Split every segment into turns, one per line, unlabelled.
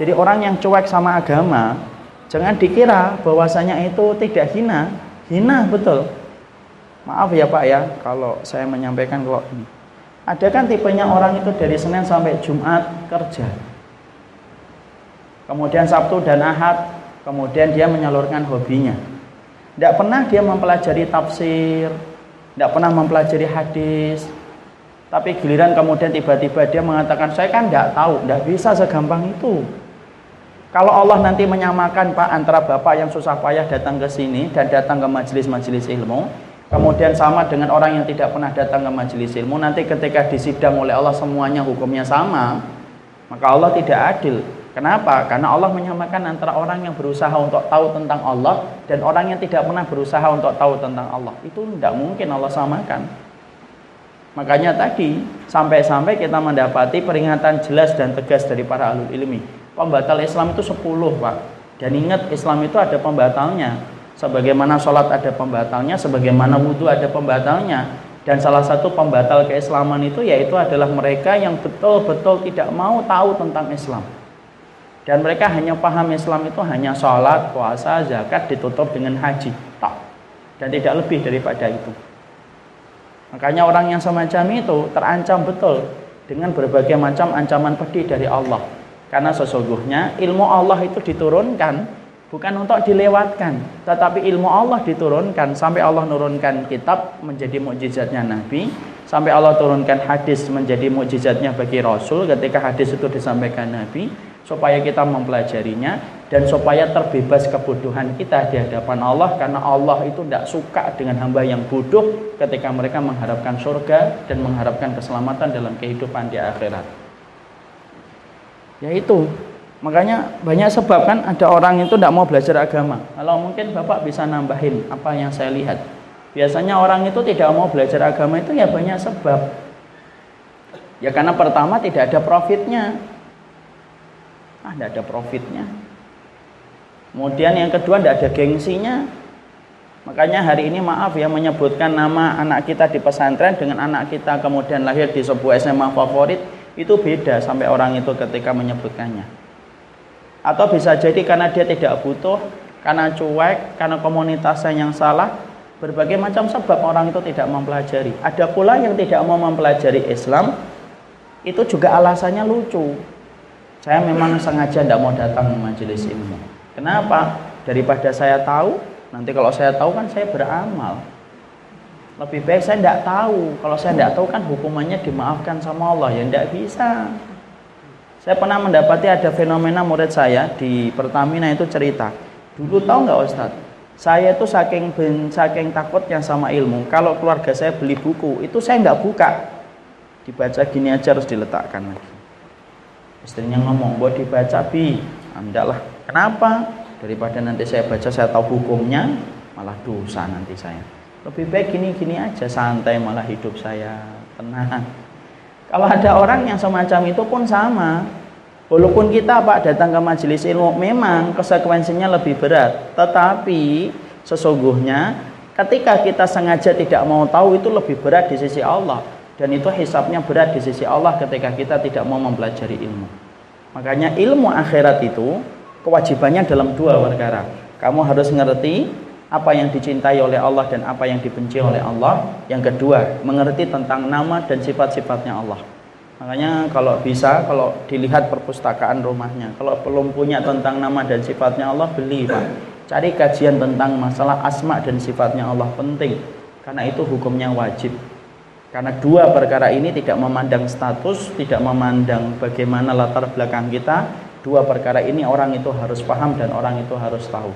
Jadi orang yang cuek sama agama, jangan dikira bahwasanya itu tidak hina. Hina betul. Maaf ya Pak ya, kalau saya menyampaikan kok ini. Ada kan tipenya orang itu dari Senin sampai Jumat kerja. Kemudian Sabtu dan Ahad, kemudian dia menyalurkan hobinya. Tidak pernah dia mempelajari tafsir, tidak pernah mempelajari hadis. Tapi giliran kemudian tiba-tiba dia mengatakan, saya kan tidak tahu, tidak bisa segampang itu. Kalau Allah nanti menyamakan Pak antara Bapak yang susah payah datang ke sini dan datang ke majelis-majelis ilmu, kemudian sama dengan orang yang tidak pernah datang ke majelis ilmu, nanti ketika disidang oleh Allah semuanya hukumnya sama, maka Allah tidak adil. Kenapa? Karena Allah menyamakan antara orang yang berusaha untuk tahu tentang Allah dan orang yang tidak pernah berusaha untuk tahu tentang Allah. Itu tidak mungkin Allah samakan. Makanya tadi sampai-sampai kita mendapati peringatan jelas dan tegas dari para alul ilmi pembatal Islam itu 10 Pak. Dan ingat Islam itu ada pembatalnya. Sebagaimana sholat ada pembatalnya sebagaimana wudhu ada pembatalnya. Dan salah satu pembatal keislaman itu yaitu adalah mereka yang betul-betul tidak mau tahu tentang Islam. Dan mereka hanya paham Islam itu hanya sholat, puasa, zakat ditutup dengan haji. Tak dan tidak lebih daripada itu. Makanya orang yang semacam itu terancam betul dengan berbagai macam ancaman pedih dari Allah karena sesungguhnya ilmu Allah itu diturunkan bukan untuk dilewatkan, tetapi ilmu Allah diturunkan sampai Allah nurunkan kitab menjadi mukjizatnya Nabi, sampai Allah turunkan hadis menjadi mukjizatnya bagi Rasul ketika hadis itu disampaikan Nabi supaya kita mempelajarinya dan supaya terbebas kebodohan kita di hadapan Allah karena Allah itu tidak suka dengan hamba yang bodoh ketika mereka mengharapkan surga dan mengharapkan keselamatan dalam kehidupan di akhirat. Ya itu. Makanya banyak sebab kan ada orang itu tidak mau belajar agama. Kalau mungkin Bapak bisa nambahin apa yang saya lihat. Biasanya orang itu tidak mau belajar agama itu ya banyak sebab. Ya karena pertama tidak ada profitnya. Ah, tidak ada profitnya. Kemudian yang kedua tidak ada gengsinya. Makanya hari ini maaf ya menyebutkan nama anak kita di pesantren dengan anak kita kemudian lahir di sebuah SMA favorit itu beda sampai orang itu ketika menyebutkannya. Atau bisa jadi karena dia tidak butuh, karena cuek, karena komunitasnya yang salah, berbagai macam sebab orang itu tidak mempelajari. Ada pula yang tidak mau mempelajari Islam, itu juga alasannya lucu. Saya memang sengaja tidak mau datang ke majelis ilmu. Kenapa? Daripada saya tahu, nanti kalau saya tahu kan saya beramal. Lebih baik saya tidak tahu. Kalau saya tidak tahu kan hukumannya dimaafkan sama Allah. Ya tidak bisa. Saya pernah mendapati ada fenomena murid saya di Pertamina itu cerita. Dulu tahu nggak Ustadz? Saya itu saking ben, saking takutnya sama ilmu. Kalau keluarga saya beli buku, itu saya nggak buka. Dibaca gini aja harus diletakkan lagi. Istrinya ngomong, buat dibaca bi. Anda lah. Kenapa? Daripada nanti saya baca saya tahu hukumnya, malah dosa nanti saya lebih baik gini-gini aja santai malah hidup saya. Tenang. Kalau ada orang yang semacam itu pun sama. Walaupun kita pak datang ke majelis ilmu memang konsekuensinya lebih berat. Tetapi sesungguhnya ketika kita sengaja tidak mau tahu itu lebih berat di sisi Allah. Dan itu hisapnya berat di sisi Allah ketika kita tidak mau mempelajari ilmu. Makanya ilmu akhirat itu kewajibannya dalam dua perkara. Kamu harus ngerti apa yang dicintai oleh Allah dan apa yang dibenci oleh Allah. Yang kedua, mengerti tentang nama dan sifat-sifatnya Allah. Makanya kalau bisa, kalau dilihat perpustakaan rumahnya, kalau belum punya tentang nama dan sifatnya Allah, beli Pak. Cari kajian tentang masalah asma dan sifatnya Allah penting. Karena itu hukumnya wajib. Karena dua perkara ini tidak memandang status, tidak memandang bagaimana latar belakang kita. Dua perkara ini orang itu harus paham dan orang itu harus tahu.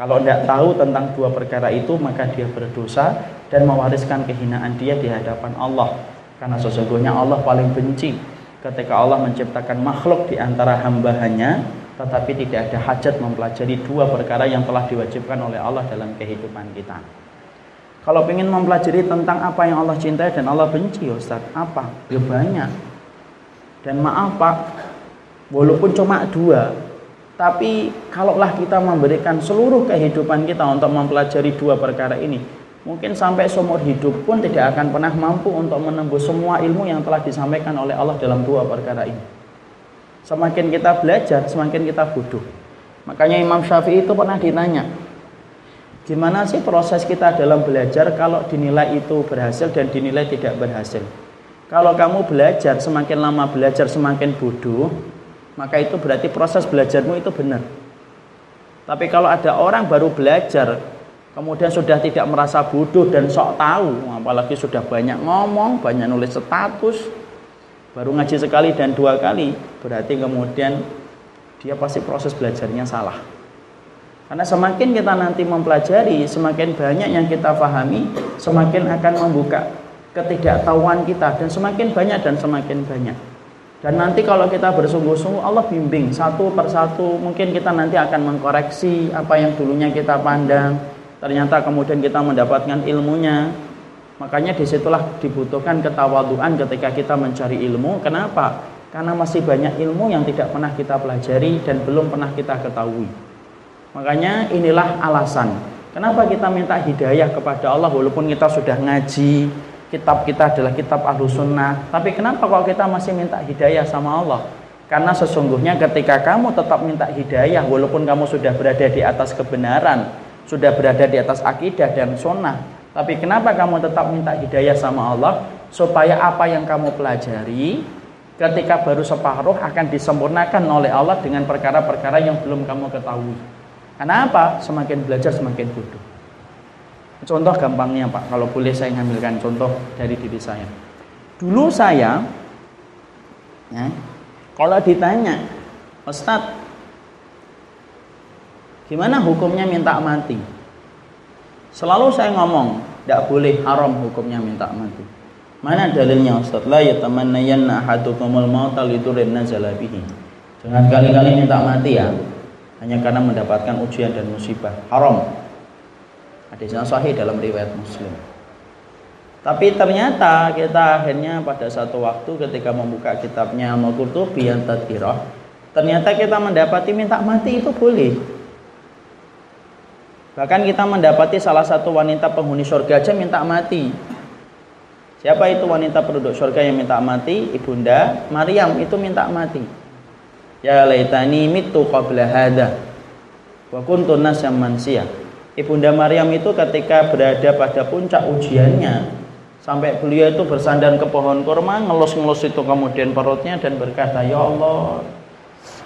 Kalau tidak tahu tentang dua perkara itu, maka dia berdosa dan mewariskan kehinaan dia di hadapan Allah. Karena sesungguhnya Allah paling benci ketika Allah menciptakan makhluk di antara hamba-Hanya, tetapi tidak ada hajat mempelajari dua perkara yang telah diwajibkan oleh Allah dalam kehidupan kita. Kalau ingin mempelajari tentang apa yang Allah cintai dan Allah benci, Ustaz, apa? Ya banyak. Dan maaf Pak, walaupun cuma dua, tapi kalaulah kita memberikan seluruh kehidupan kita untuk mempelajari dua perkara ini, mungkin sampai seumur hidup pun tidak akan pernah mampu untuk menembus semua ilmu yang telah disampaikan oleh Allah dalam dua perkara ini. Semakin kita belajar, semakin kita bodoh. Makanya Imam Syafi'i itu pernah ditanya, gimana sih proses kita dalam belajar kalau dinilai itu berhasil dan dinilai tidak berhasil? Kalau kamu belajar, semakin lama belajar semakin bodoh, maka itu berarti proses belajarmu itu benar. Tapi kalau ada orang baru belajar, kemudian sudah tidak merasa bodoh dan sok tahu, apalagi sudah banyak ngomong, banyak nulis status, baru ngaji sekali dan dua kali, berarti kemudian dia pasti proses belajarnya salah. Karena semakin kita nanti mempelajari, semakin banyak yang kita pahami, semakin akan membuka ketidaktahuan kita dan semakin banyak dan semakin banyak. Dan nanti kalau kita bersungguh-sungguh Allah bimbing. Satu persatu mungkin kita nanti akan mengkoreksi apa yang dulunya kita pandang. Ternyata kemudian kita mendapatkan ilmunya. Makanya di situlah dibutuhkan ketawaduan ketika kita mencari ilmu. Kenapa? karena masih banyak ilmu yang tidak pernah kita pelajari dan belum pernah kita ketahui. Makanya inilah alasan. Kenapa kita minta hidayah kepada Allah walaupun kita sudah ngaji kitab kita adalah kitab ahlu sunnah tapi kenapa kalau kita masih minta hidayah sama Allah? Karena sesungguhnya ketika kamu tetap minta hidayah walaupun kamu sudah berada di atas kebenaran sudah berada di atas akidah dan sunnah tapi kenapa kamu tetap minta hidayah sama Allah? Supaya apa yang kamu pelajari ketika baru separuh akan disempurnakan oleh Allah dengan perkara-perkara yang belum kamu ketahui. Kenapa? Semakin belajar semakin bodoh Contoh gampangnya Pak, kalau boleh saya ngambilkan contoh dari diri saya. Dulu saya, ya, kalau ditanya, Ustadz, gimana hukumnya minta mati? Selalu saya ngomong, tidak boleh haram hukumnya minta mati. Mana dalilnya Ustaz? La yatamannayanna ahadukumul mauta lidurin nazala bihi. Jangan kali-kali minta mati ya. Hanya karena mendapatkan ujian dan musibah. Haram. Hadisnya sahih dalam riwayat Muslim. Tapi ternyata kita akhirnya pada satu waktu ketika membuka kitabnya Al-Qurtubi yang ternyata kita mendapati minta mati itu boleh. Bahkan kita mendapati salah satu wanita penghuni surga aja minta mati. Siapa itu wanita penduduk surga yang minta mati? Ibunda Maryam itu minta mati. Ya laitani mitu qabla hada wa kuntu nasyam mansiyah. Ibunda Maryam itu ketika berada pada puncak ujiannya sampai beliau itu bersandar ke pohon kurma ngelus-ngelus itu kemudian perutnya dan berkata ya Allah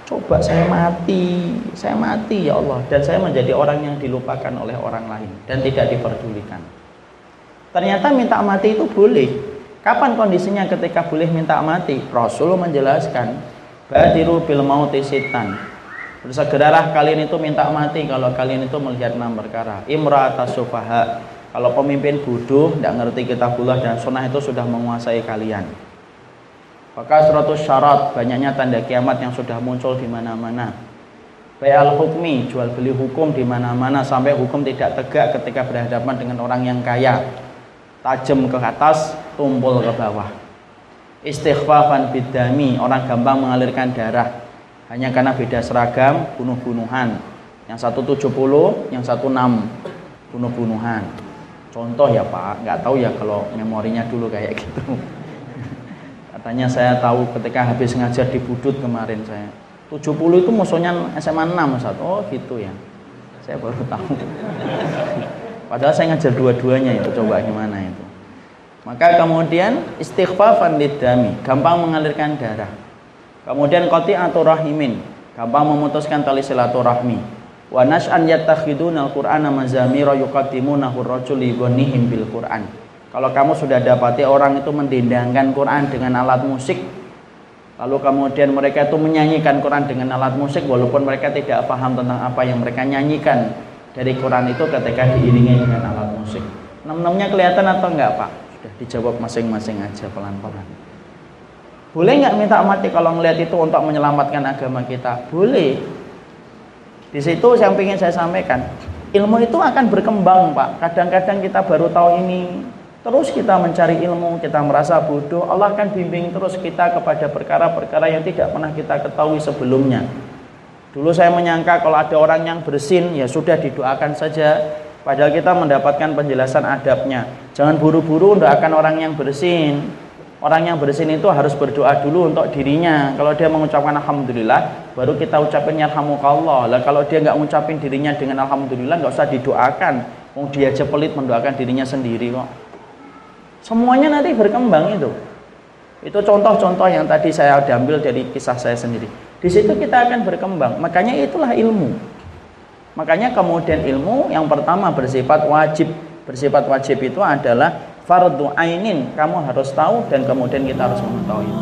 coba saya mati saya mati ya Allah. Dan saya menjadi orang yang dilupakan oleh orang lain dan tidak diperdulikan. Ternyata minta mati itu boleh. Kapan kondisinya ketika boleh minta mati? Rasul menjelaskan badiru bil mauti sitan Bersegeralah kalian itu minta mati kalau kalian itu melihat enam perkara. Imra'ata sufaha. Kalau pemimpin bodoh, tidak ngerti kitabullah dan sunnah itu sudah menguasai kalian. Maka seratus syarat, banyaknya tanda kiamat yang sudah muncul di mana-mana. Bayal hukmi, jual beli hukum di mana-mana sampai hukum tidak tegak ketika berhadapan dengan orang yang kaya. Tajam ke atas, tumpul ke bawah. Istighfafan bidami, orang gampang mengalirkan darah hanya karena beda seragam bunuh-bunuhan. Yang satu 70 yang satu 6 bunuh-bunuhan. Contoh ya Pak. Nggak tahu ya kalau memorinya dulu kayak gitu. Katanya saya tahu ketika habis ngajar di Budut kemarin saya. 70 itu musuhnya SMA 6 Ustaz. oh gitu ya. Saya baru tahu. Padahal saya ngajar dua-duanya itu coba gimana itu. Maka kemudian istighfafan lidami gampang mengalirkan darah Kemudian qati'atu rahimin, gampang memutuskan tali silaturahmi. Wa nas'an yattakhiduna al-Qur'ana mazamira yuqaddimunahu ar-rajuli ghanihim bil Qur'an. Kalau kamu sudah dapati orang itu mendendangkan Quran dengan alat musik, lalu kemudian mereka itu menyanyikan Quran dengan alat musik walaupun mereka tidak paham tentang apa yang mereka nyanyikan dari Quran itu ketika diiringi dengan alat musik. Nem-nemnya kelihatan atau enggak, Pak? Sudah dijawab masing-masing aja pelan-pelan. Boleh nggak minta mati kalau ngelihat itu untuk menyelamatkan agama kita? Boleh. Di situ yang ingin saya sampaikan, ilmu itu akan berkembang, Pak. Kadang-kadang kita baru tahu ini, terus kita mencari ilmu, kita merasa bodoh, Allah akan bimbing terus kita kepada perkara-perkara yang tidak pernah kita ketahui sebelumnya. Dulu saya menyangka kalau ada orang yang bersin, ya sudah didoakan saja. Padahal kita mendapatkan penjelasan adabnya. Jangan buru-buru mendoakan orang yang bersin Orang yang bersin itu harus berdoa dulu untuk dirinya. Kalau dia mengucapkan alhamdulillah, baru kita ucapin yarhamukallah. Lah kalau dia nggak ngucapin dirinya dengan alhamdulillah, nggak usah didoakan. Mau dia aja pelit mendoakan dirinya sendiri kok. Semuanya nanti berkembang itu. Itu contoh-contoh yang tadi saya ambil dari kisah saya sendiri. Di situ kita akan berkembang. Makanya itulah ilmu. Makanya kemudian ilmu yang pertama bersifat wajib. Bersifat wajib itu adalah fardu ainin kamu harus tahu dan kemudian kita harus mengetahui